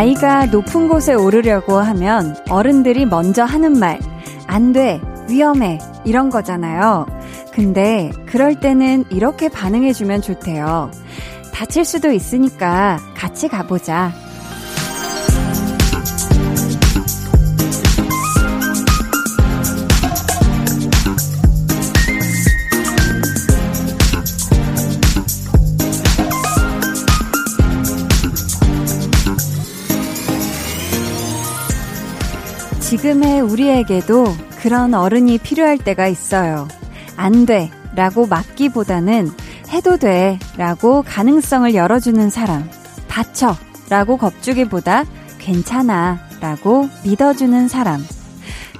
아이가 높은 곳에 오르려고 하면 어른들이 먼저 하는 말, 안 돼, 위험해, 이런 거잖아요. 근데 그럴 때는 이렇게 반응해주면 좋대요. 다칠 수도 있으니까 같이 가보자. 지금의 우리에게도 그런 어른이 필요할 때가 있어요. 안 돼. 라고 막기보다는 해도 돼. 라고 가능성을 열어주는 사람. 다쳐. 라고 겁주기보다 괜찮아. 라고 믿어주는 사람.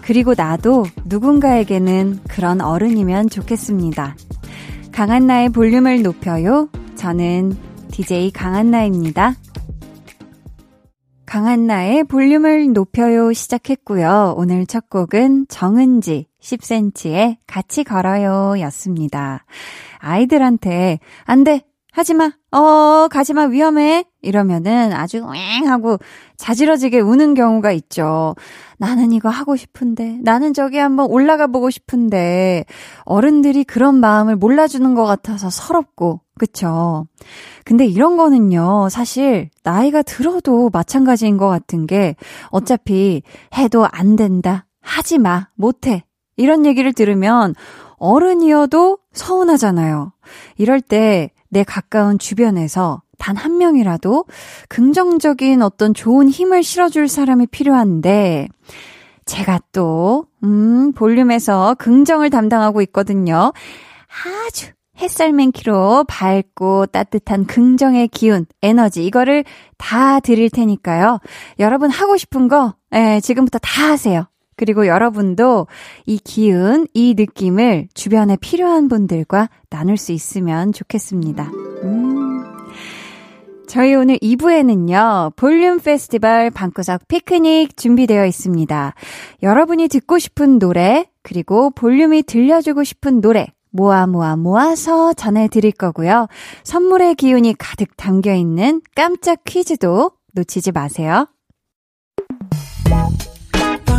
그리고 나도 누군가에게는 그런 어른이면 좋겠습니다. 강한나의 볼륨을 높여요. 저는 DJ 강한나입니다. 강한나의 볼륨을 높여요 시작했고요. 오늘 첫 곡은 정은지 10cm의 같이 걸어요 였습니다. 아이들한테 안 돼! 하지마! 어, 가지마! 위험해! 이러면은 아주 왱 하고 자지러지게 우는 경우가 있죠. 나는 이거 하고 싶은데, 나는 저기 한번 올라가 보고 싶은데, 어른들이 그런 마음을 몰라주는 것 같아서 서럽고, 그쵸? 근데 이런 거는요, 사실, 나이가 들어도 마찬가지인 것 같은 게, 어차피, 해도 안 된다. 하지 마. 못해. 이런 얘기를 들으면, 어른이어도 서운하잖아요. 이럴 때, 내 가까운 주변에서 단 한 명이라도 긍정적인 어떤 좋은 힘을 실어줄 사람이 필요한데, 제가 또, 음, 볼륨에서 긍정을 담당하고 있거든요. 아주 햇살 맨키로 밝고 따뜻한 긍정의 기운, 에너지, 이거를 다 드릴 테니까요. 여러분 하고 싶은 거, 예, 지금부터 다 하세요. 그리고 여러분도 이 기운, 이 느낌을 주변에 필요한 분들과 나눌 수 있으면 좋겠습니다. 음. 저희 오늘 2부에는요, 볼륨 페스티벌 방구석 피크닉 준비되어 있습니다. 여러분이 듣고 싶은 노래, 그리고 볼륨이 들려주고 싶은 노래, 모아 모아 모아서 전해드릴 거고요. 선물의 기운이 가득 담겨 있는 깜짝 퀴즈도 놓치지 마세요.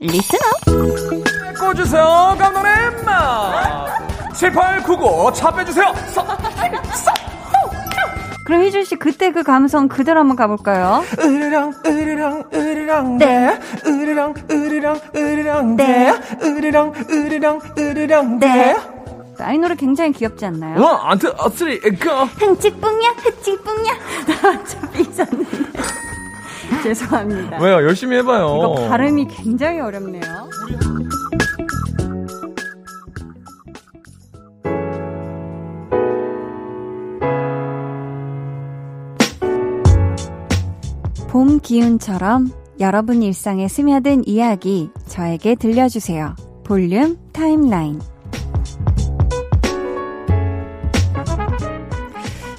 up. 꺼주세요, 감독님! 7899, 차 빼주세요! 그럼 희준 씨 그때 그 감성 그대로 한번 가볼까요? 으르렁 으르렁 으르렁 네 으르렁 으르렁 으르렁 네 으르렁 으르렁 으르렁 네 아, 이 노래 굉장히 귀엽지 않나요? One, two, three, go! 흥치뿡냐, 흥치뿡냐. 좀 삐졌는데. 죄송합니다. 왜요? 열심히 해봐요. 이거 발음이 굉장히 어렵네요. 봄 기운처럼 여러분 일상에 스며든 이야기 저에게 들려주세요. 볼륨 timeline.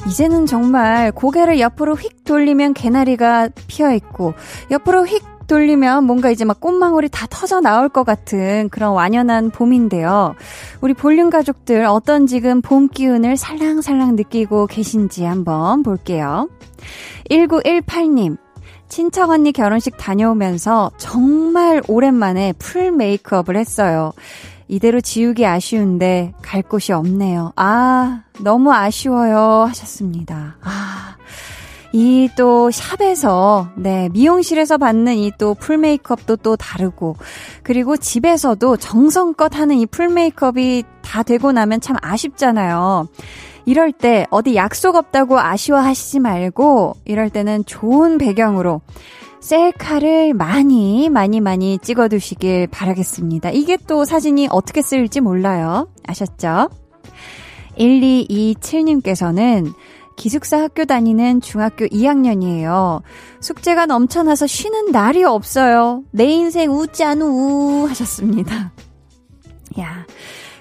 이제는 정말 고개를 옆으로 휙 돌리면 개나리가 피어 있고 옆으로 휙 돌리면 뭔가 이제 막 꽃망울이 다 터져 나올 것 같은 그런 완연한 봄인데요. 우리 볼륨 가족들 어떤 지금 봄 기운을 살랑살랑 느끼고 계신지 한번 볼게요. 1918님. 친척 언니 결혼식 다녀오면서 정말 오랜만에 full makeup을 했어요. 이대로 지우기 아쉬운데 갈 곳이 없네요. 아, 너무 아쉬워요. 하셨습니다. 아, 이 또 샵에서, 네, 미용실에서 받는 이 또 full makeup도 또 다르고, 그리고 집에서도 정성껏 하는 이 full makeup이 다 되고 나면 참 아쉽잖아요. 이럴 때 어디 약속 없다고 아쉬워하시지 말고, 이럴 때는 좋은 배경으로 셀카를 많이, 많이, 많이 찍어두시길 바라겠습니다. 이게 또 사진이 어떻게 쓰일지 몰라요. 아셨죠? 1227님께서는 기숙사 학교 다니는 중학교 2학년이에요. 숙제가 넘쳐나서 쉬는 날이 없어요. 내 인생 우짜누 하셨습니다. 야.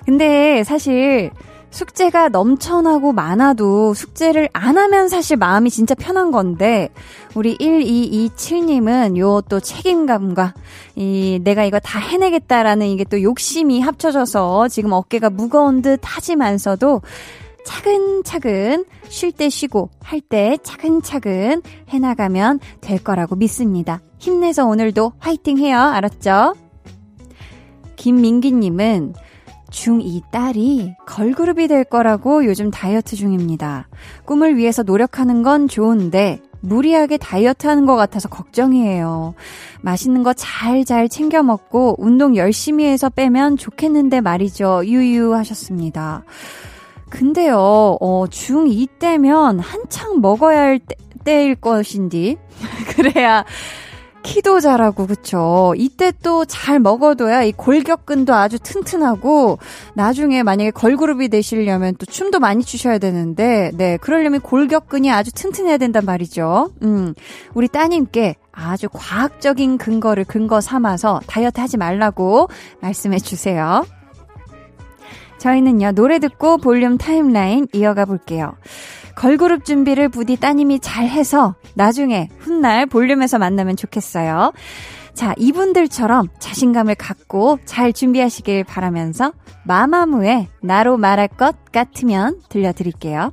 근데 사실 숙제가 넘쳐나고 많아도 숙제를 안 하면 사실 마음이 진짜 편한 건데, 우리 1227님은 요 또 책임감과 이 내가 이거 다 해내겠다라는 이게 또 욕심이 합쳐져서 지금 어깨가 무거운 듯 하지만서도 차근차근 쉴 때 쉬고 할 때 차근차근 해나가면 될 거라고 믿습니다. 힘내서 오늘도 화이팅 해요. 알았죠? 김민기님은 중2 딸이 걸그룹이 될 거라고 요즘 다이어트 중입니다. 꿈을 위해서 노력하는 건 좋은데 무리하게 다이어트 하는 것 같아서 걱정이에요. 맛있는 거 잘잘 챙겨 먹고 운동 열심히 해서 빼면 좋겠는데 말이죠. 유유 하셨습니다. 근데요, 어, 중2 때면 한창 먹어야 할 때, 때일 것인디. 그래야 키도 자라고 그쵸. 이때 또 잘 먹어둬야 이 골격근도 아주 튼튼하고 나중에 만약에 걸그룹이 되시려면 또 춤도 많이 추셔야 되는데 네 그러려면 골격근이 아주 튼튼해야 된단 말이죠. 음 우리 따님께 아주 과학적인 근거를 근거 삼아서 다이어트 하지 말라고 말씀해 주세요. 저희는요 노래 듣고 볼륨 타임라인 이어가 볼게요. 걸그룹 준비를 부디 따님이 잘 해서 나중에 훗날 볼륨에서 만나면 좋겠어요. 자, 이분들처럼 자신감을 갖고 잘 준비하시길 바라면서 마마무의 나로 말할 것 같으면 들려드릴게요.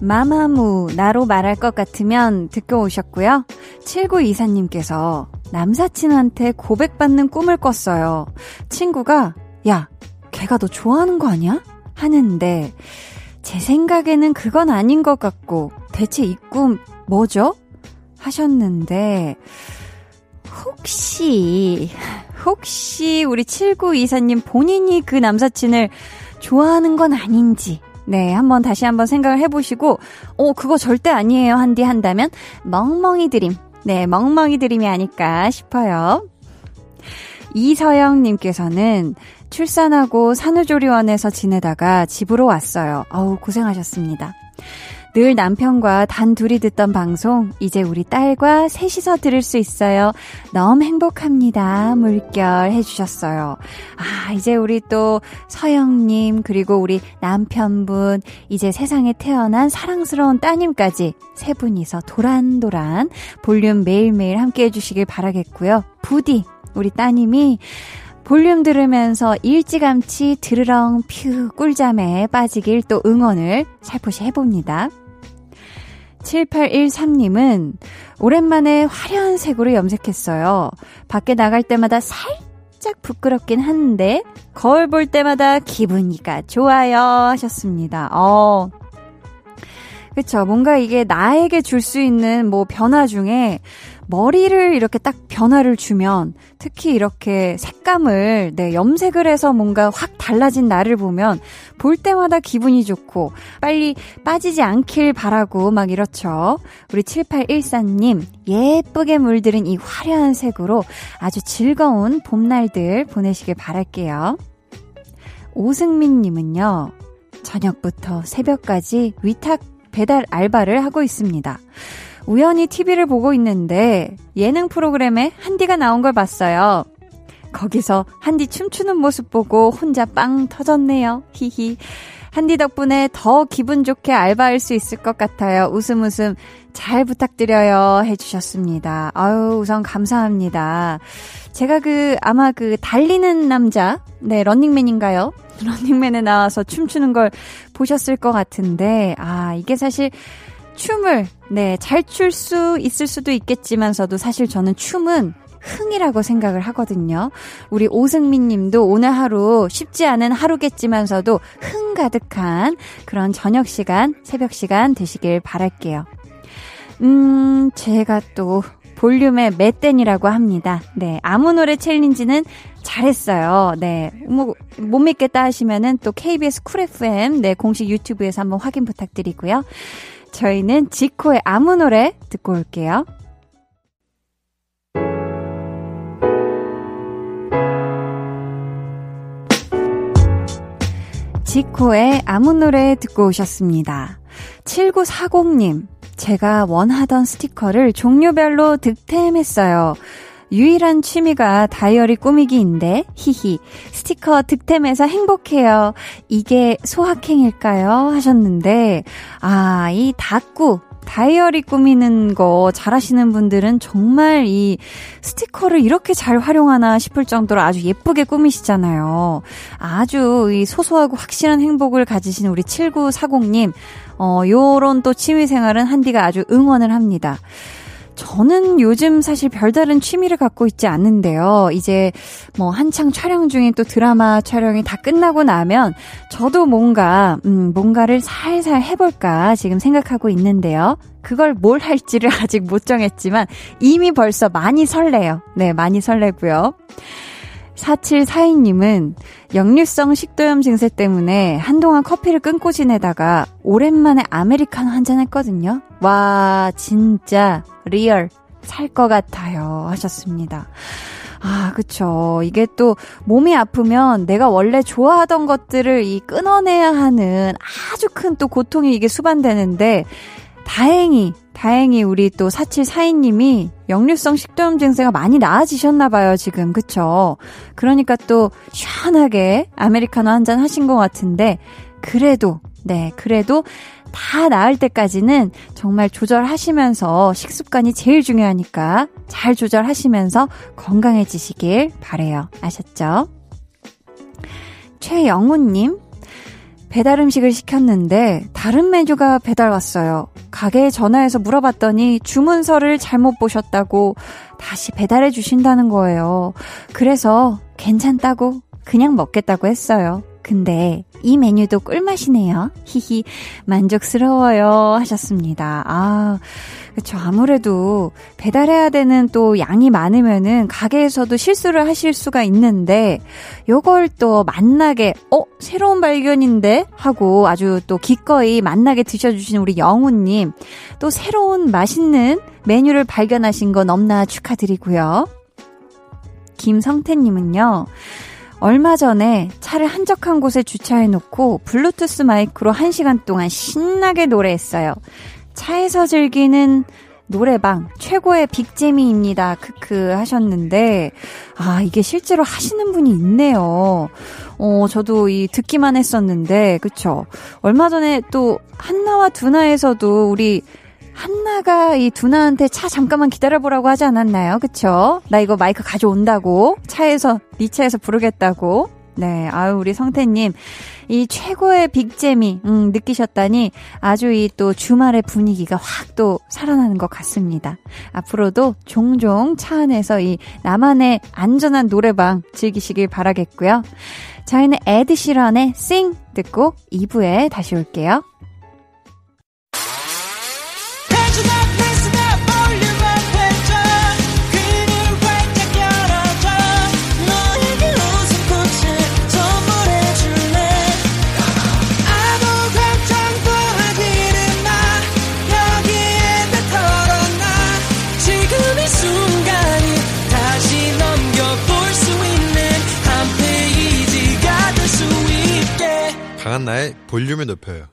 마마무, 나로 말할 것 같으면 듣고 오셨고요. 7924님께서 남사친한테 고백받는 꿈을 꿨어요. 친구가, 야, 걔가 너 좋아하는 거 아니야? 하는데, 제 생각에는 그건 아닌 것 같고, 대체 이 꿈 뭐죠? 하셨는데, 혹시, 혹시 우리 7924님 본인이 그 남사친을 좋아하는 건 아닌지, 네, 한번 다시 한번 생각을 해보시고, 어, 그거 절대 아니에요. 한디 한다면, 멍멍이 드림. 네, 멍멍이 드림이 아닐까 싶어요. 이서영님께서는 출산하고 산후조리원에서 지내다가 집으로 왔어요. 어우, 고생하셨습니다. 늘 남편과 단 둘이 듣던 방송, 이제 우리 딸과 셋이서 들을 수 있어요. 너무 행복합니다. 물결 해주셨어요. 아, 이제 우리 또 서영님, 그리고 우리 남편분, 이제 세상에 태어난 사랑스러운 따님까지 세 분이서 도란도란 볼륨 매일매일 함께 해주시길 바라겠고요. 부디 우리 따님이 볼륨 들으면서 일찌감치 드르렁 퓨 꿀잠에 빠지길 또 응원을 살포시 해봅니다. 7813님은 오랜만에 화려한 색으로 염색했어요. 밖에 나갈 때마다 살짝 부끄럽긴 한데, 거울 볼 때마다 기분이가 좋아요. 하셨습니다. 어. 그쵸. 뭔가 이게 나에게 줄 수 있는 뭐 변화 중에 머리를 이렇게 딱 변화를 주면 특히 이렇게 색감을 네, 염색을 해서 뭔가 확 달라진 나를 보면 볼 때마다 기분이 좋고 빨리 빠지지 않길 바라고 막 이렇죠. 우리 7814님 예쁘게 물들은 이 화려한 색으로 아주 즐거운 봄날들 보내시길 바랄게요. 오승민 님은요. 저녁부터 새벽까지 위탁 배달 알바를 하고 있습니다. 우연히 TV를 보고 있는데 예능 프로그램에 한디가 나온 걸 봤어요. 거기서 한디 춤추는 모습 보고 혼자 빵 터졌네요. 히히. 한디 덕분에 더 기분 좋게 알바할 수 있을 것 같아요. 웃음 웃음 잘 부탁드려요. 해주셨습니다. 아유, 우선 감사합니다. 제가 그, 아마 그, 달리는 남자, 네, 런닝맨인가요? 런닝맨에 나와서 춤추는 걸 보셨을 것 같은데, 아, 이게 사실 춤을, 네, 잘 출 수 있을 수도 있겠지만서도 사실 저는 춤은 흥이라고 생각을 하거든요. 우리 오승민 님도 오늘 하루 쉽지 않은 하루겠지만서도 흥 가득한 그런 저녁 시간, 새벽 시간 되시길 바랄게요. 음, 제가 또 볼륨의 메댄이라고 합니다. 네, 아무 노래 challenge는 잘했어요. 네, 뭐, 못 믿겠다 하시면은 또 KBS 쿨 FM, 네, 공식 유튜브에서 한번 확인 부탁드리고요. 저희는 지코의 아무 노래 듣고 올게요. 지코의 아무 노래 듣고 오셨습니다. 7940님, 제가 원하던 스티커를 종류별로 득템했어요. 유일한 취미가 다이어리 꾸미기인데, 히히. 스티커 득템해서 행복해요. 이게 소확행일까요? 하셨는데, 아, 이 닭구, 다이어리 꾸미는 거 잘하시는 분들은 정말 이 스티커를 이렇게 잘 활용하나 싶을 정도로 아주 예쁘게 꾸미시잖아요. 아주 이 소소하고 확실한 행복을 가지신 우리 7940님, 어, 요런 또 취미 생활은 한디가 아주 응원을 합니다. 저는 요즘 사실 별다른 취미를 갖고 있지 않는데요. 이제 뭐 한창 촬영 중인 또 드라마 촬영이 다 끝나고 나면 저도 뭔가, 음, 뭔가를 살살 해볼까 지금 생각하고 있는데요. 그걸 뭘 할지를 아직 못 정했지만 이미 벌써 많이 설레요. 네, 많이 설레고요. 4742님은 역류성 식도염 증세 때문에 한동안 커피를 끊고 지내다가 오랜만에 아메리카노 한 잔 했거든요. 와, 진짜 real 살 것 같아요. 하셨습니다. 아, 그쵸. 이게 또 몸이 아프면 내가 원래 좋아하던 것들을 이 끊어내야 하는 아주 큰 또 고통이 이게 수반되는데 다행히, 다행히 우리 또 4742님이 역류성 식도염 증세가 많이 나아지셨나 봐요, 지금. 그쵸? 그러니까 또 시원하게 아메리카노 한 잔 하신 것 같은데, 그래도, 네, 그래도 다 나을 때까지는 정말 조절하시면서 식습관이 제일 중요하니까 잘 조절하시면서 건강해지시길 바래요. 아셨죠? 최영훈님, 배달 음식을 시켰는데 다른 메뉴가 배달 왔어요. 가게에 전화해서 물어봤더니 주문서를 잘못 보셨다고 다시 배달해 주신다는 거예요. 그래서 괜찮다고 그냥 먹겠다고 했어요. 근데 이 메뉴도 꿀맛이네요. 히히 만족스러워요 하셨습니다. 아, 그렇죠. 아무래도 배달해야 되는 또 양이 많으면은 가게에서도 실수를 하실 수가 있는데 요걸 또 만나게 어 새로운 발견인데 하고 아주 또 기꺼이 만나게 드셔주신 우리 영우님 또 새로운 맛있는 메뉴를 발견하신 건 없나 축하드리고요. 김성태님은요. 얼마 전에 차를 한적한 곳에 주차해 놓고 블루투스 마이크로 1시간 동안 신나게 노래했어요. 차에서 즐기는 노래방 최고의 빅재미입니다. 크크 하셨는데 아 이게 실제로 하시는 분이 있네요. 어 저도 이 듣기만 했었는데 그쵸? 얼마 전에 또 한나와 두나에서도 우리 한나가 이 두나한테 차 잠깐만 기다려보라고 하지 않았나요? 그쵸? 나 이거 마이크 가져온다고. 차에서, 니 차에서 부르겠다고. 네, 아유, 우리 성태님. 이 최고의 빅재미, 음, 느끼셨다니 아주 이 또 주말의 분위기가 확 또 살아나는 것 같습니다. 앞으로도 종종 차 안에서 이 나만의 안전한 노래방 즐기시길 바라겠고요. 저희는 에드시런의 싱 듣고 2부에 다시 올게요. 강한나의 볼륨을 높여요.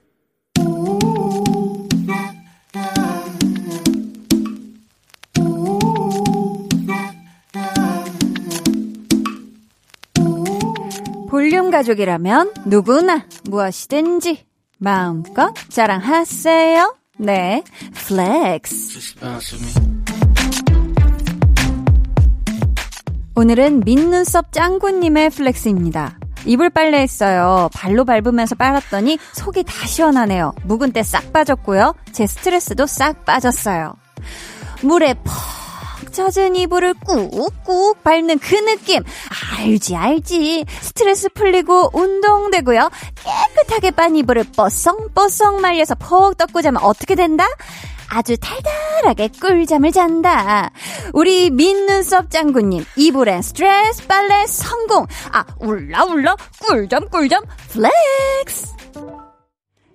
볼륨 가족이라면 누구나 무엇이든지 마음껏 자랑하세요. 네, flex. 오늘은 민눈썹 짱구님의 flex입니다. 이불 빨래 했어요. 발로 밟으면서 빨았더니 속이 다 시원하네요. 묵은 때 싹 빠졌고요. 제 스트레스도 싹 빠졌어요. 물에 퍽 젖은 이불을 꾹꾹 밟는 그 느낌. 알지, 알지. 스트레스 풀리고 운동되고요. 깨끗하게 빤 이불을 뽀송뽀송 말려서 푹 덮고 자면 어떻게 된다? 아주 달달하게 꿀잠을 잔다. 우리 민눈썹 짱구님, 이불 and 스트레스 빨래 성공. 아, 울라 울라 꿀잠 꿀잠 flex.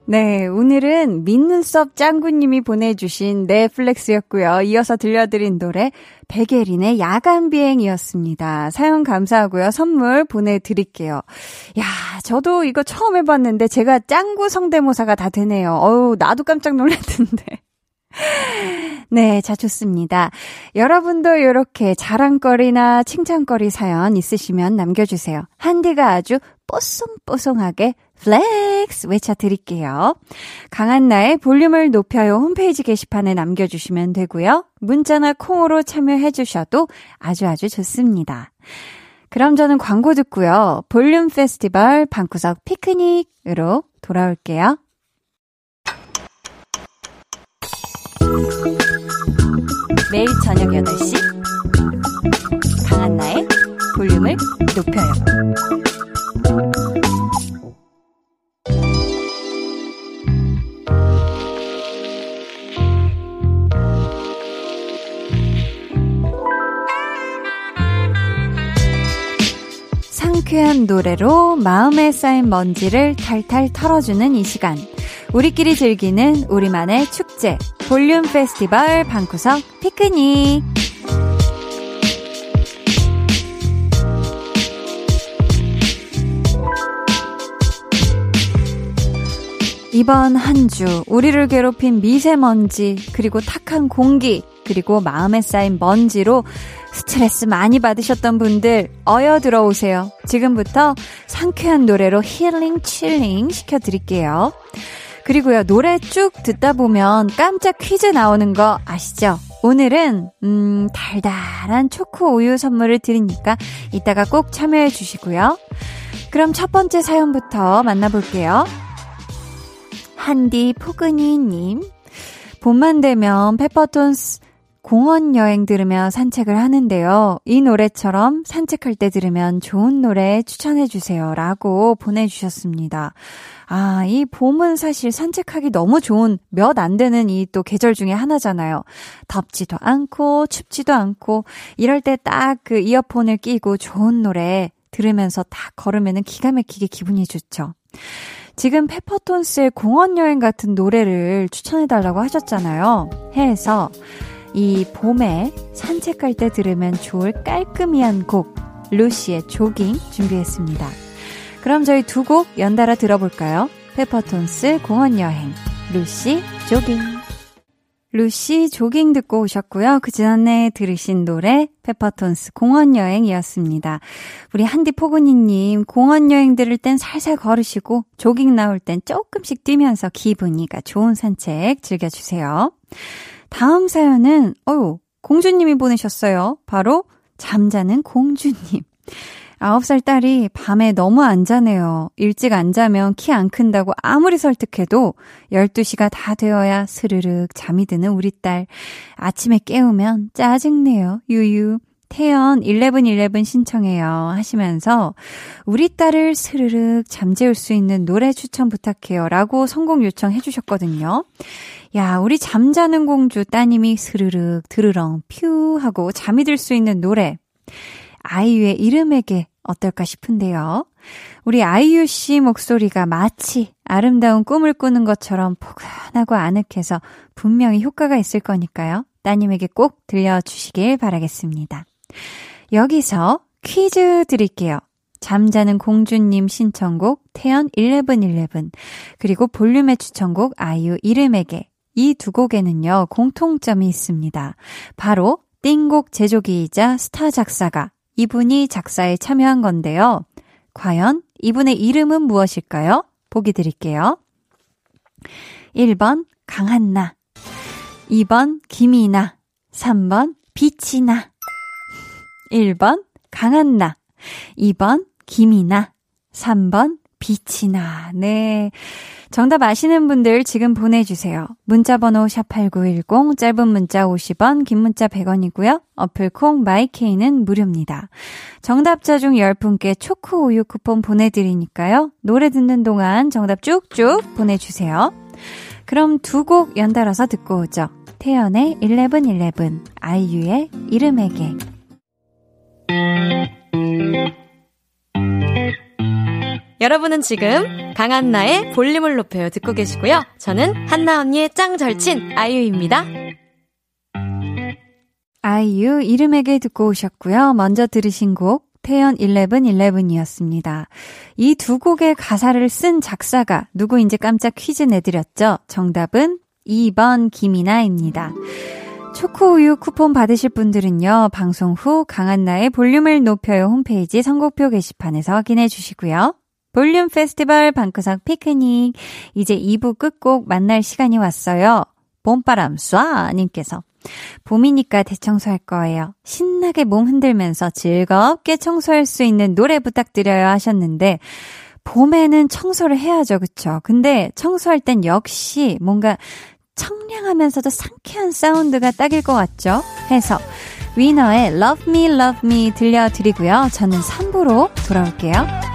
네, 오늘은 민눈썹 짱구님이 보내주신 넷플렉스였고요. 이어서 들려드린 노래 백예린의 야간 비행이었습니다. 사연 감사하고요. 선물 보내드릴게요. 야, 저도 이거 처음 해봤는데 제가 짱구 성대모사가 다 되네요. 어우, 나도 깜짝 놀랐는데. 네, 자, 좋습니다. 여러분도 이렇게 자랑거리나 칭찬거리 사연 있으시면 남겨주세요. 한디가 아주 뽀송뽀송하게 flex 외쳐드릴게요. 강한나의 볼륨을 높여요 홈페이지 게시판에 남겨주시면 되고요. 문자나 콩으로 참여해주셔도 아주 아주 좋습니다. 그럼 저는 광고 듣고요. 볼륨 페스티벌 방구석 피크닉으로 돌아올게요. 매일 저녁 8시 강한나의 볼륨을 높여요. 상쾌한 노래로 마음에 쌓인 먼지를 탈탈 털어주는 이 시간. 우리끼리 즐기는 우리만의 축제. 볼륨 페스티벌 방구석 피크닉. 이번 한 주 우리를 괴롭힌 미세먼지 그리고 탁한 공기 그리고 마음에 쌓인 먼지로 스트레스 많이 받으셨던 분들 어여 들어오세요. 지금부터 상쾌한 노래로 힐링 칠링 시켜드릴게요. 그리고요, 노래 쭉 듣다 보면 깜짝 퀴즈 나오는 거 아시죠? 오늘은, 음, 달달한 초코 우유 선물을 드리니까 이따가 꼭 참여해 주시고요. 그럼 첫 번째 사연부터 만나볼게요. 한디 포근이님. 봄만 되면 페퍼톤스 공원 여행 들으며 산책을 하는데요. 이 노래처럼 산책할 때 들으면 좋은 노래 추천해 주세요. 라고 보내주셨습니다. 아, 이 봄은 사실 산책하기 너무 좋은 몇 안 되는 이 또 계절 중에 하나잖아요. 덥지도 않고 춥지도 않고 이럴 때 딱 그 이어폰을 끼고 좋은 노래 들으면서 딱 걸으면 기가 막히게 기분이 좋죠. 지금 페퍼톤스의 공원 여행 같은 노래를 추천해달라고 하셨잖아요. 해서 이 봄에 산책할 때 들으면 좋을 깔끔이한 곡, 루시의 조깅 준비했습니다. 그럼 저희 두 곡 연달아 들어볼까요? 페퍼톤스 공원여행, 루시 조깅. 루시 조깅 듣고 오셨고요. 그 전에 들으신 노래 페퍼톤스 공원여행이었습니다. 우리 한디 포근이님 공원여행 들을 땐 살살 걸으시고 조깅 나올 땐 조금씩 뛰면서 기분이가 좋은 산책 즐겨주세요. 다음 사연은, 어유 공주님이 보내셨어요. 바로, 잠자는 공주님. 9살 딸이 밤에 너무 안 자네요. 일찍 안 자면 키 안 큰다고 아무리 설득해도 12시가 다 되어야 스르륵 잠이 드는 우리 딸. 아침에 깨우면 짜증내요. 유유. 태연 1111 신청해요 하시면서 우리 딸을 스르륵 잠재울 수 있는 노래 추천 부탁해요 라고 성공 요청해 주셨거든요. 야, 우리 잠자는 공주 따님이 스르륵 드르렁 퓨 하고 잠이 들 수 있는 노래 아이유의 이름에게 어떨까 싶은데요. 우리 아이유 씨 목소리가 마치 아름다운 꿈을 꾸는 것처럼 포근하고 아늑해서 분명히 효과가 있을 거니까요. 따님에게 꼭 들려주시길 바라겠습니다. 여기서 퀴즈 드릴게요. 잠자는 공주님 신청곡 태연 1111 그리고 볼륨의 추천곡 아이유 이름에게 이 두 곡에는요 공통점이 있습니다. 바로 띵곡 제조기이자 스타 작사가 이분이 작사에 참여한 건데요. 과연 이분의 이름은 무엇일까요? 보기 드릴게요. 1번 강한나 2번 김이나 3번 빛이나 1번 강한나 2번 김이나 3번 빛이나 네 정답 아시는 분들 지금 보내주세요. 문자번호 샵8910, 짧은 문자 50원, 긴 문자 100원이고요. 어플 콩 마이케이는 무료입니다. 정답자 중 10분께 초코 우유 쿠폰 보내드리니까요. 노래 듣는 동안 정답 쭉쭉 보내주세요. 그럼 두 곡 연달아서 듣고 오죠. 태연의 1111, 아이유의 이름에게. 여러분은 지금 강한나의 볼륨을 높여요 듣고 계시고요. 저는 한나 언니의 짱 절친 아이유입니다. 아이유 이름에게 듣고 오셨고요. 먼저 들으신 곡 태연 1111이었습니다. 이 두 곡의 가사를 쓴 작사가 누구인지 깜짝 퀴즈 내드렸죠. 정답은 2번 김이나입니다. 초코우유 쿠폰 받으실 분들은요, 방송 후 강한나의 볼륨을 높여요 홈페이지 선곡표 게시판에서 확인해 주시고요. 볼륨 페스티벌 방구석 피크닉. 이제 2부 끝곡 만날 시간이 왔어요. 봄바람 쏴! 님께서. 봄이니까 대청소할 거예요. 신나게 몸 흔들면서 즐겁게 청소할 수 있는 노래 부탁드려요 하셨는데, 봄에는 청소를 해야죠, 그쵸? 근데 청소할 땐 역시 뭔가 청량하면서도 상쾌한 사운드가 딱일 것 같죠? 해서 위너의 Love Me, Love Me 들려드리고요. 저는 3부로 돌아올게요.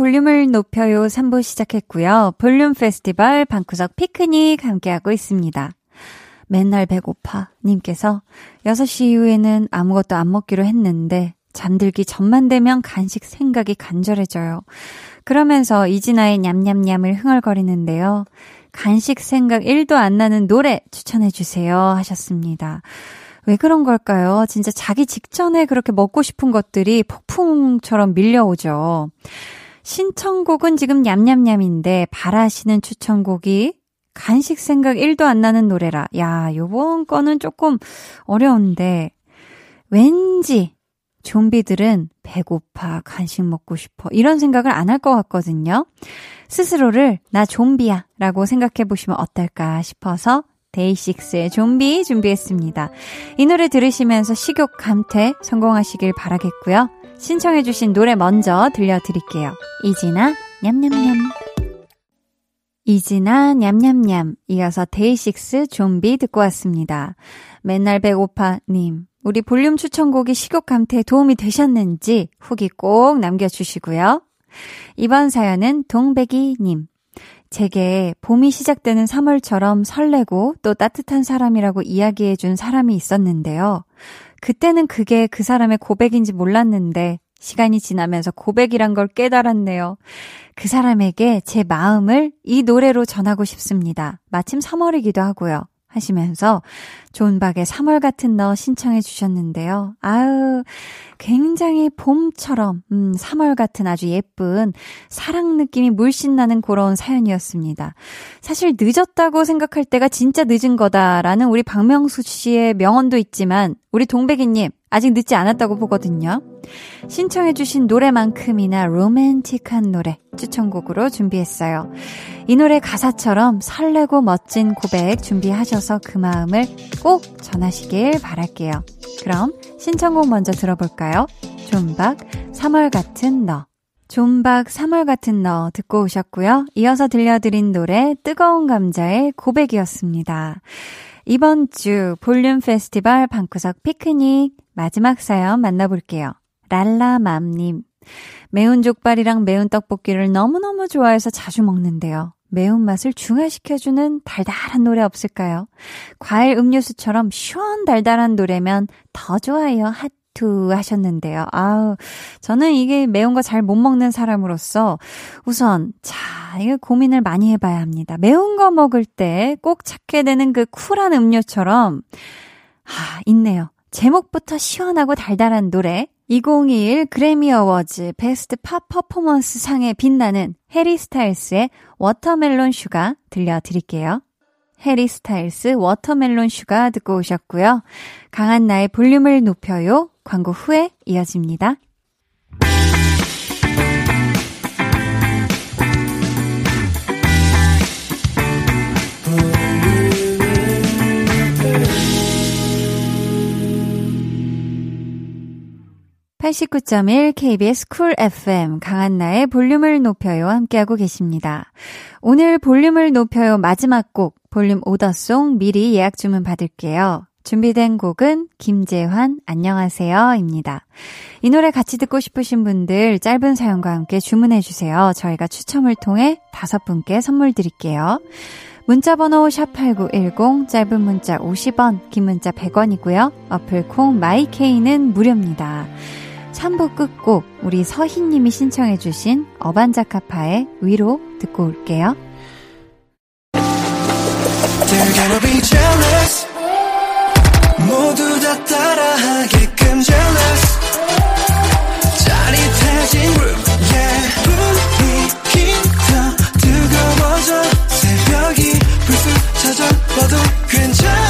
볼륨을 높여요 3부 시작했고요. 볼륨 페스티벌 방구석 피크닉 함께하고 있습니다. 맨날 배고파 님께서 6시 이후에는 아무것도 안 먹기로 했는데 잠들기 전만 되면 간식 생각이 간절해져요. 그러면서 이진아의 냠냠냠을 흥얼거리는데요. 간식 생각 1도 안 나는 노래 추천해주세요 하셨습니다. 왜 그런 걸까요? 진짜 자기 직전에 그렇게 먹고 싶은 것들이 폭풍처럼 밀려오죠. 신청곡은 지금 냠냠냠인데 바라시는 추천곡이 간식 생각 1도 안 나는 노래라. 야, 요번 거는 조금 어려운데 왠지 좀비들은 배고파, 간식 먹고 싶어 이런 생각을 안 할 것 같거든요. 스스로를 나 좀비야 라고 생각해 보시면 어떨까 싶어서 데이식스의 좀비 준비했습니다. 이 노래 들으시면서 식욕 감퇴 성공하시길 바라겠고요. 신청해주신 노래 먼저 들려드릴게요. 이진아, 냠냠냠. 이진아, 냠냠냠. 이어서 데이식스 좀비 듣고 왔습니다. 맨날 배고파님. 우리 볼륨 추천곡이 식욕 감퇴에 도움이 되셨는지 후기 꼭 남겨주시고요. 이번 사연은 동백이님. 제게 봄이 시작되는 3월처럼 설레고 또 따뜻한 사람이라고 이야기해준 사람이 있었는데요. 그때는 그게 그 사람의 고백인지 몰랐는데 시간이 지나면서 고백이란 걸 깨달았네요. 그 사람에게 제 마음을 이 노래로 전하고 싶습니다. 마침 3월이기도 하고요. 하시면서 존박의 3월 같은 너 신청해 주셨는데요. 아유, 굉장히 봄처럼, 음, 3월 같은 아주 예쁜 사랑 느낌이 물씬 나는 그런 사연이었습니다. 사실 늦었다고 생각할 때가 진짜 늦은 거다라는 우리 박명수 씨의 명언도 있지만, 우리 동백이님, 아직 늦지 않았다고 보거든요. 신청해주신 노래만큼이나 로맨틱한 노래 추천곡으로 준비했어요. 이 노래 가사처럼 설레고 멋진 고백 준비하셔서 그 마음을 꼭 전하시길 바랄게요. 그럼 신청곡 먼저 들어볼까요? 존박 3월 같은 너. 존박 3월 같은 너 듣고 오셨고요. 이어서 들려드린 노래 뜨거운 감자의 고백이었습니다. 이번 주 볼륨 페스티벌 방구석 피크닉 마지막 사연 만나볼게요. 랄라맘님. 매운 족발이랑 매운 떡볶이를 너무너무 좋아해서 자주 먹는데요. 매운맛을 중화시켜주는 달달한 노래 없을까요? 과일 음료수처럼 시원 달달한 노래면 더 좋아요. 투 하셨는데요. 아우, 저는 이게 매운 거 잘 못 먹는 사람으로서 우선, 자, 이거 고민을 많이 해봐야 합니다. 매운 거 먹을 때 꼭 찾게 되는 그 쿨한 음료처럼, 아, 있네요. 제목부터 시원하고 달달한 노래. 2021 그래미 어워즈 Best Pop Performance 상에 빛나는 해리 스타일스의 Watermelon Sugar 들려드릴게요. 해리 스타일스 Watermelon Sugar 듣고 오셨고요. 강한나의 볼륨을 높여요. 광고 후에 이어집니다. (89.1) KBS 쿨 FM 강한나의 볼륨을 높여요 함께하고 계십니다. 오늘 볼륨을 높여요 마지막 곡 볼륨 오더송 미리 예약 주문 받을게요. 준비된 곡은 김재환 안녕하세요 입니다. 이 노래 같이 듣고 싶으신 분들 짧은 사연과 함께 주문해 주세요. 저희가 추첨을 통해 다섯 분께 선물 드릴게요. 문자 번호 샵8910 짧은 문자 50원 긴 문자 100원이고요. 어플 콩 마이케이는 무료입니다. 3부 끝곡 우리 서희님이 신청해 주신 어반자카파의 위로 듣고 올게요. They're gonna be jealous. 모두 다 따라하게끔 jealous. 짜릿해진 room yeah. 분위기 더 뜨거워져. 새벽이 불쑥 찾아와도 괜찮아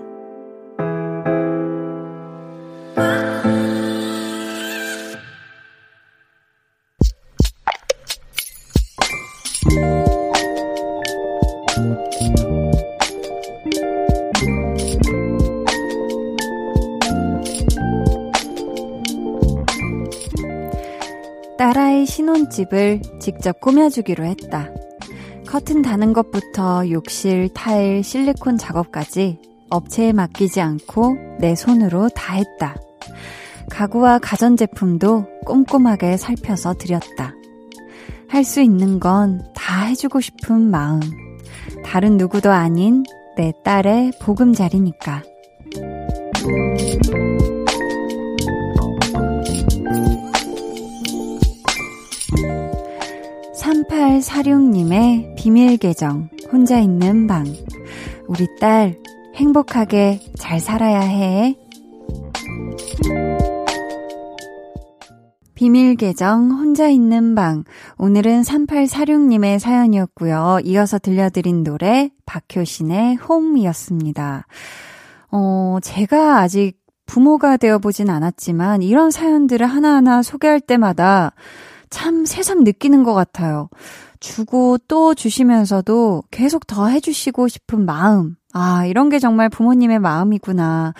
신혼집을 직접 꾸며주기로 했다. 커튼 다는 것부터 욕실, 타일, 실리콘 작업까지 업체에 맡기지 않고 내 손으로 다 했다. 가구와 가전제품도 꼼꼼하게 살펴서 드렸다. 할 수 있는 건 다 해주고 싶은 마음. 다른 누구도 아닌 내 딸의 보금자리니까. 3846님의 비밀 계정, 혼자 있는 방. 우리 딸, 행복하게 잘 살아야 해. 비밀 계정, 혼자 있는 방. 오늘은 3846님의 사연이었고요. 이어서 들려드린 노래, 박효신의 홈이었습니다. 어, 제가 아직 부모가 되어 보진 않았지만, 이런 사연들을 하나하나 소개할 때마다 참 새삼 느끼는 것 같아요. 주고 또 주시면서도 계속 더 해주시고 싶은 마음. 아, 이런 게 정말 부모님의 마음이구나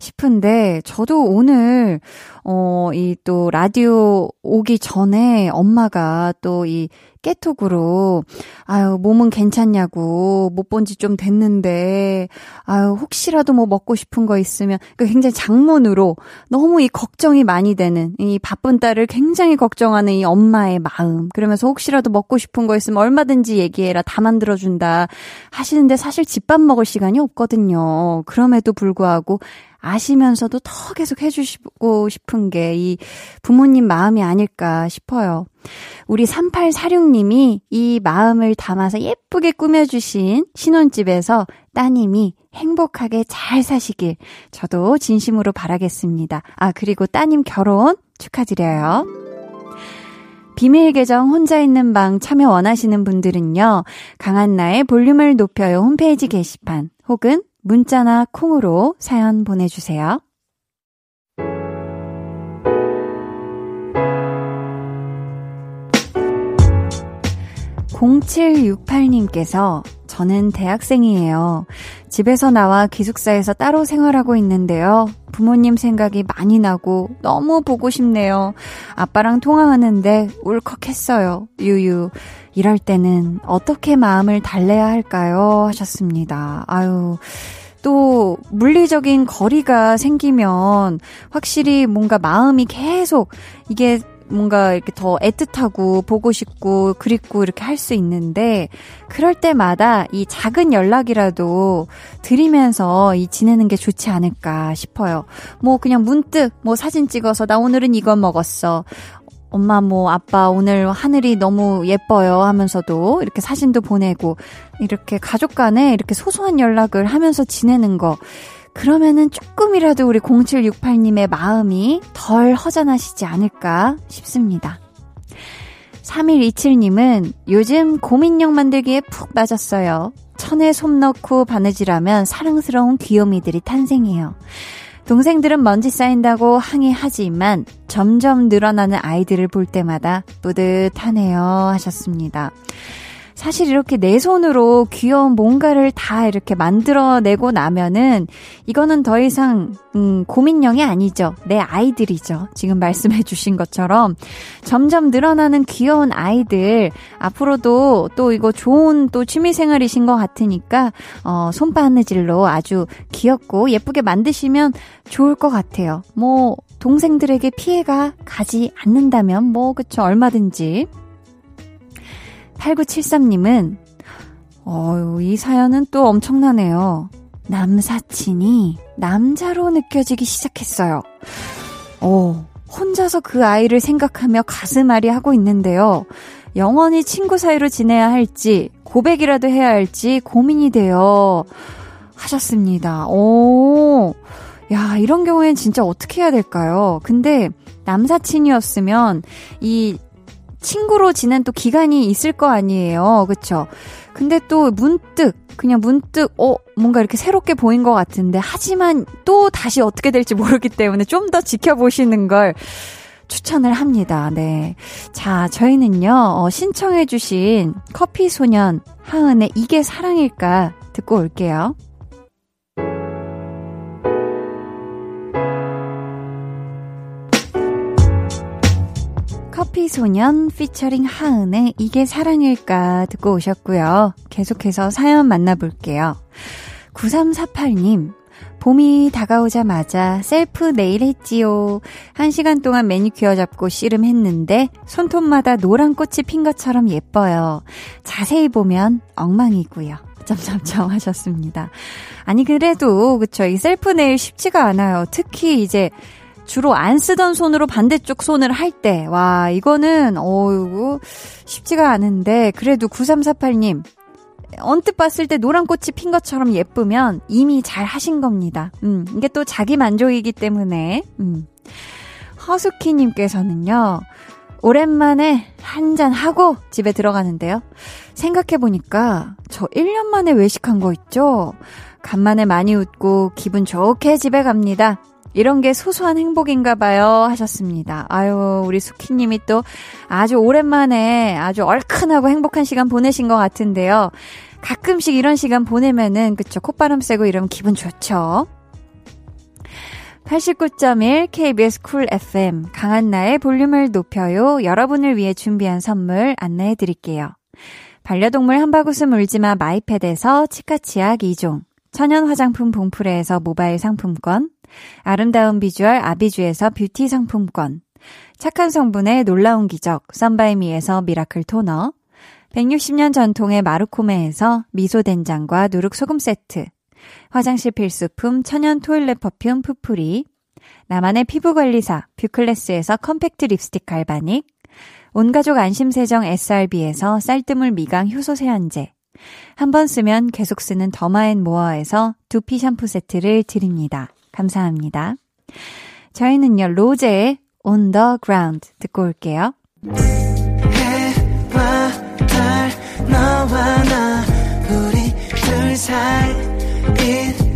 싶은데, 저도 오늘, 어, 이 또 라디오 오기 전에 엄마가 또 이 깨톡으로 아유 몸은 괜찮냐고 못 본 지 좀 됐는데 아유 혹시라도 뭐 먹고 싶은 거 있으면 그 굉장히 장문으로 너무 이 걱정이 많이 되는 이 바쁜 딸을 굉장히 걱정하는 이 엄마의 마음 그러면서 혹시라도 먹고 싶은 거 있으면 얼마든지 얘기해라 다 만들어 준다 하시는데 사실 집밥 먹을 시간이 없거든요. 그럼에도 불구하고 아시면서도 더 계속 해주시고 싶은 게 이 부모님 마음이 아닐까 싶어요. 우리 3846님이 이 마음을 담아서 예쁘게 꾸며주신 신혼집에서 따님이 행복하게 잘 사시길 저도 진심으로 바라겠습니다. 아, 그리고 따님 결혼 축하드려요. 비밀 계정 혼자 있는 방 참여 원하시는 분들은요, 강한나의 볼륨을 높여요 홈페이지 게시판 혹은 문자나 콩으로 사연 보내주세요. 0768님께서 저는 대학생이에요. 집에서 나와 기숙사에서 따로 생활하고 있는데요. 부모님 생각이 많이 나고 너무 보고 싶네요. 아빠랑 통화하는데 울컥했어요. 유유. 이럴 때는 어떻게 마음을 달래야 할까요? 하셨습니다. 아유. 또 물리적인 거리가 생기면 확실히 뭔가 마음이 계속 이게 뭔가 이렇게 더 애틋하고 보고 싶고 그립고 이렇게 할 수 있는데 그럴 때마다 이 작은 연락이라도 드리면서 이 지내는 게 좋지 않을까 싶어요. 뭐 그냥 문득 뭐 사진 찍어서 나 오늘은 이거 먹었어. 엄마 뭐 아빠 오늘 하늘이 너무 예뻐요 하면서도 이렇게 사진도 보내고 이렇게 가족 간에 이렇게 소소한 연락을 하면서 지내는 거 그러면은 조금이라도 우리 0768님의 마음이 덜 허전하시지 않을까 싶습니다. 3127님은 요즘 고민형 만들기에 푹 빠졌어요. 천에 솜 넣고 바느질하면 사랑스러운 귀요미들이 탄생해요. 동생들은 먼지 쌓인다고 항의하지만 점점 늘어나는 아이들을 볼 때마다 뿌듯하네요 하셨습니다. 사실 이렇게 내 손으로 귀여운 뭔가를 다 이렇게 만들어내고 나면은 이거는 더 이상 음, 고민형이 아니죠. 내 아이들이죠. 지금 말씀해 주신 것처럼 점점 늘어나는 귀여운 아이들 앞으로도 또 이거 좋은 또 취미 생활이신 것 같으니까 어, 손바느질로 아주 귀엽고 예쁘게 만드시면 좋을 것 같아요. 뭐 동생들에게 피해가 가지 않는다면 뭐 그쵸 얼마든지 8973님은, 어유, 이 사연은 또 엄청나네요. 남사친이 남자로 느껴지기 시작했어요. 어, 혼자서 그 아이를 생각하며 가슴 앓이 하고 있는데요. 영원히 친구 사이로 지내야 할지, 고백이라도 해야 할지 고민이 돼요. 하셨습니다. 오, 야, 이런 경우엔 진짜 어떻게 해야 될까요? 근데 남사친이었으면 이 친구로 지낸 또 기간이 있을 거 아니에요. 그쵸? 근데 또 문득, 그냥 문득, 어, 뭔가 이렇게 새롭게 보인 것 같은데, 하지만 또 다시 어떻게 될지 모르기 때문에 좀 더 지켜보시는 걸 추천을 합니다. 네. 자, 저희는요, 어, 신청해주신 커피소년 하은의 이게 사랑일까 듣고 올게요. 커피소년 피처링 하은의 이게 사랑일까 듣고 오셨고요. 계속해서 사연 만나볼게요. 9348님, 봄이 다가오자마자 셀프 네일 했지요. 한 시간 동안 매니큐어 잡고 씨름했는데 손톱마다 노란 꽃이 핀 것처럼 예뻐요. 자세히 보면 엉망이고요. 점점점 하셨습니다. 아니 그래도 그쵸 이 셀프 네일 쉽지가 않아요. 특히 이제 주로 안 쓰던 손으로 반대쪽 손을 할 때, 와, 이거는, 어이구, 쉽지가 않은데, 그래도 9348님, 언뜻 봤을 때 노란 꽃이 핀 것처럼 예쁘면 이미 잘 하신 겁니다. 음, 이게 또 자기 만족이기 때문에, 음. 허수키님께서는요, 오랜만에 한잔 하고 집에 들어가는데요. 생각해보니까 저 1년 만에 외식한 거 있죠? 간만에 많이 웃고 기분 좋게 집에 갑니다. 이런 게 소소한 행복인가 봐요 하셨습니다. 아유, 우리 수키 님이 또 아주 오랜만에 아주 얼큰하고 행복한 시간 보내신 것 같은데요. 가끔씩 이런 시간 보내면은, 그쵸, 콧바람 쐬고 이러면 기분 좋죠. 89.1 KBS 쿨 FM 강한나의 볼륨을 높여요. 여러분을 위해 준비한 선물 안내해 드릴게요. 반려동물 한바구음 울지마 마이펫에서 치카치약 2종, 천연 화장품 봉프레에서 모바일 상품권, 아름다운 비주얼 아비주에서 뷰티 상품권, 착한 성분의 놀라운 기적 썬바이미에서 미라클 토너, 160년 전통의 마르코메에서 미소된장과 누룩소금 세트, 화장실 필수품 천연 toilet perfume 푸풀이, 나만의 피부관리사 뷰클래스에서 컴팩트 립스틱 갈바닉, 온가족 안심세정 SRB에서 쌀뜨물 미강 효소 세안제, 한 번 쓰면 계속 쓰는 더마앤모어에서 두피 샴푸 세트를 드립니다. 감사합니다. 저희는요, 로제의 On the Ground 듣고 올게요. 해와 달, 너와 나, 우리 둘 사이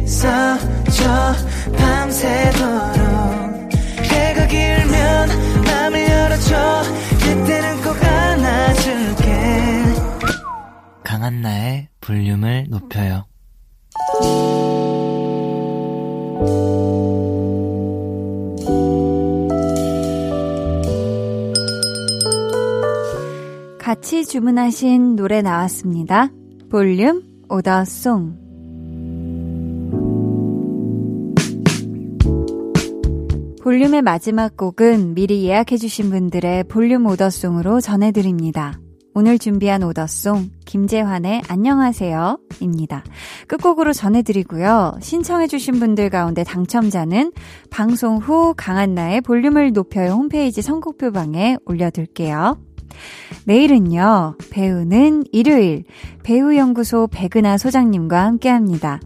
있어줘, 밤새도록. 해가 길면 맘을 열어줘, 그때는 꼭 안아줄게. 강한 나의 볼륨을 높여요. 같이 주문하신 노래 나왔습니다. 볼륨 오더송. 볼륨의 마지막 곡은 미리 예약해주신 분들의 볼륨 오더송으로 전해드립니다. 오늘 준비한 오더송, 김재환의 안녕하세요. 입니다. 끝곡으로 전해드리고요. 신청해주신 분들 가운데 당첨자는 방송 후 강한나의 볼륨을 높여요 홈페이지 선곡표방에 올려둘게요. 내일은요, 배우는 일요일, 배우연구소 백은하 소장님과 함께 합니다.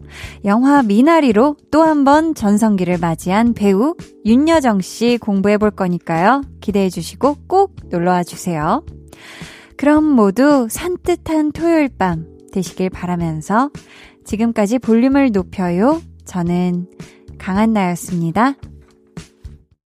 영화 미나리로 또 한 번 전성기를 맞이한 배우 윤여정 씨 공부해 볼 거니까요. 기대해 주시고 꼭 놀러 와 주세요. 그럼 모두 산뜻한 토요일 밤 되시길 바라면서 지금까지 볼륨을 높여요. 저는 강한나였습니다.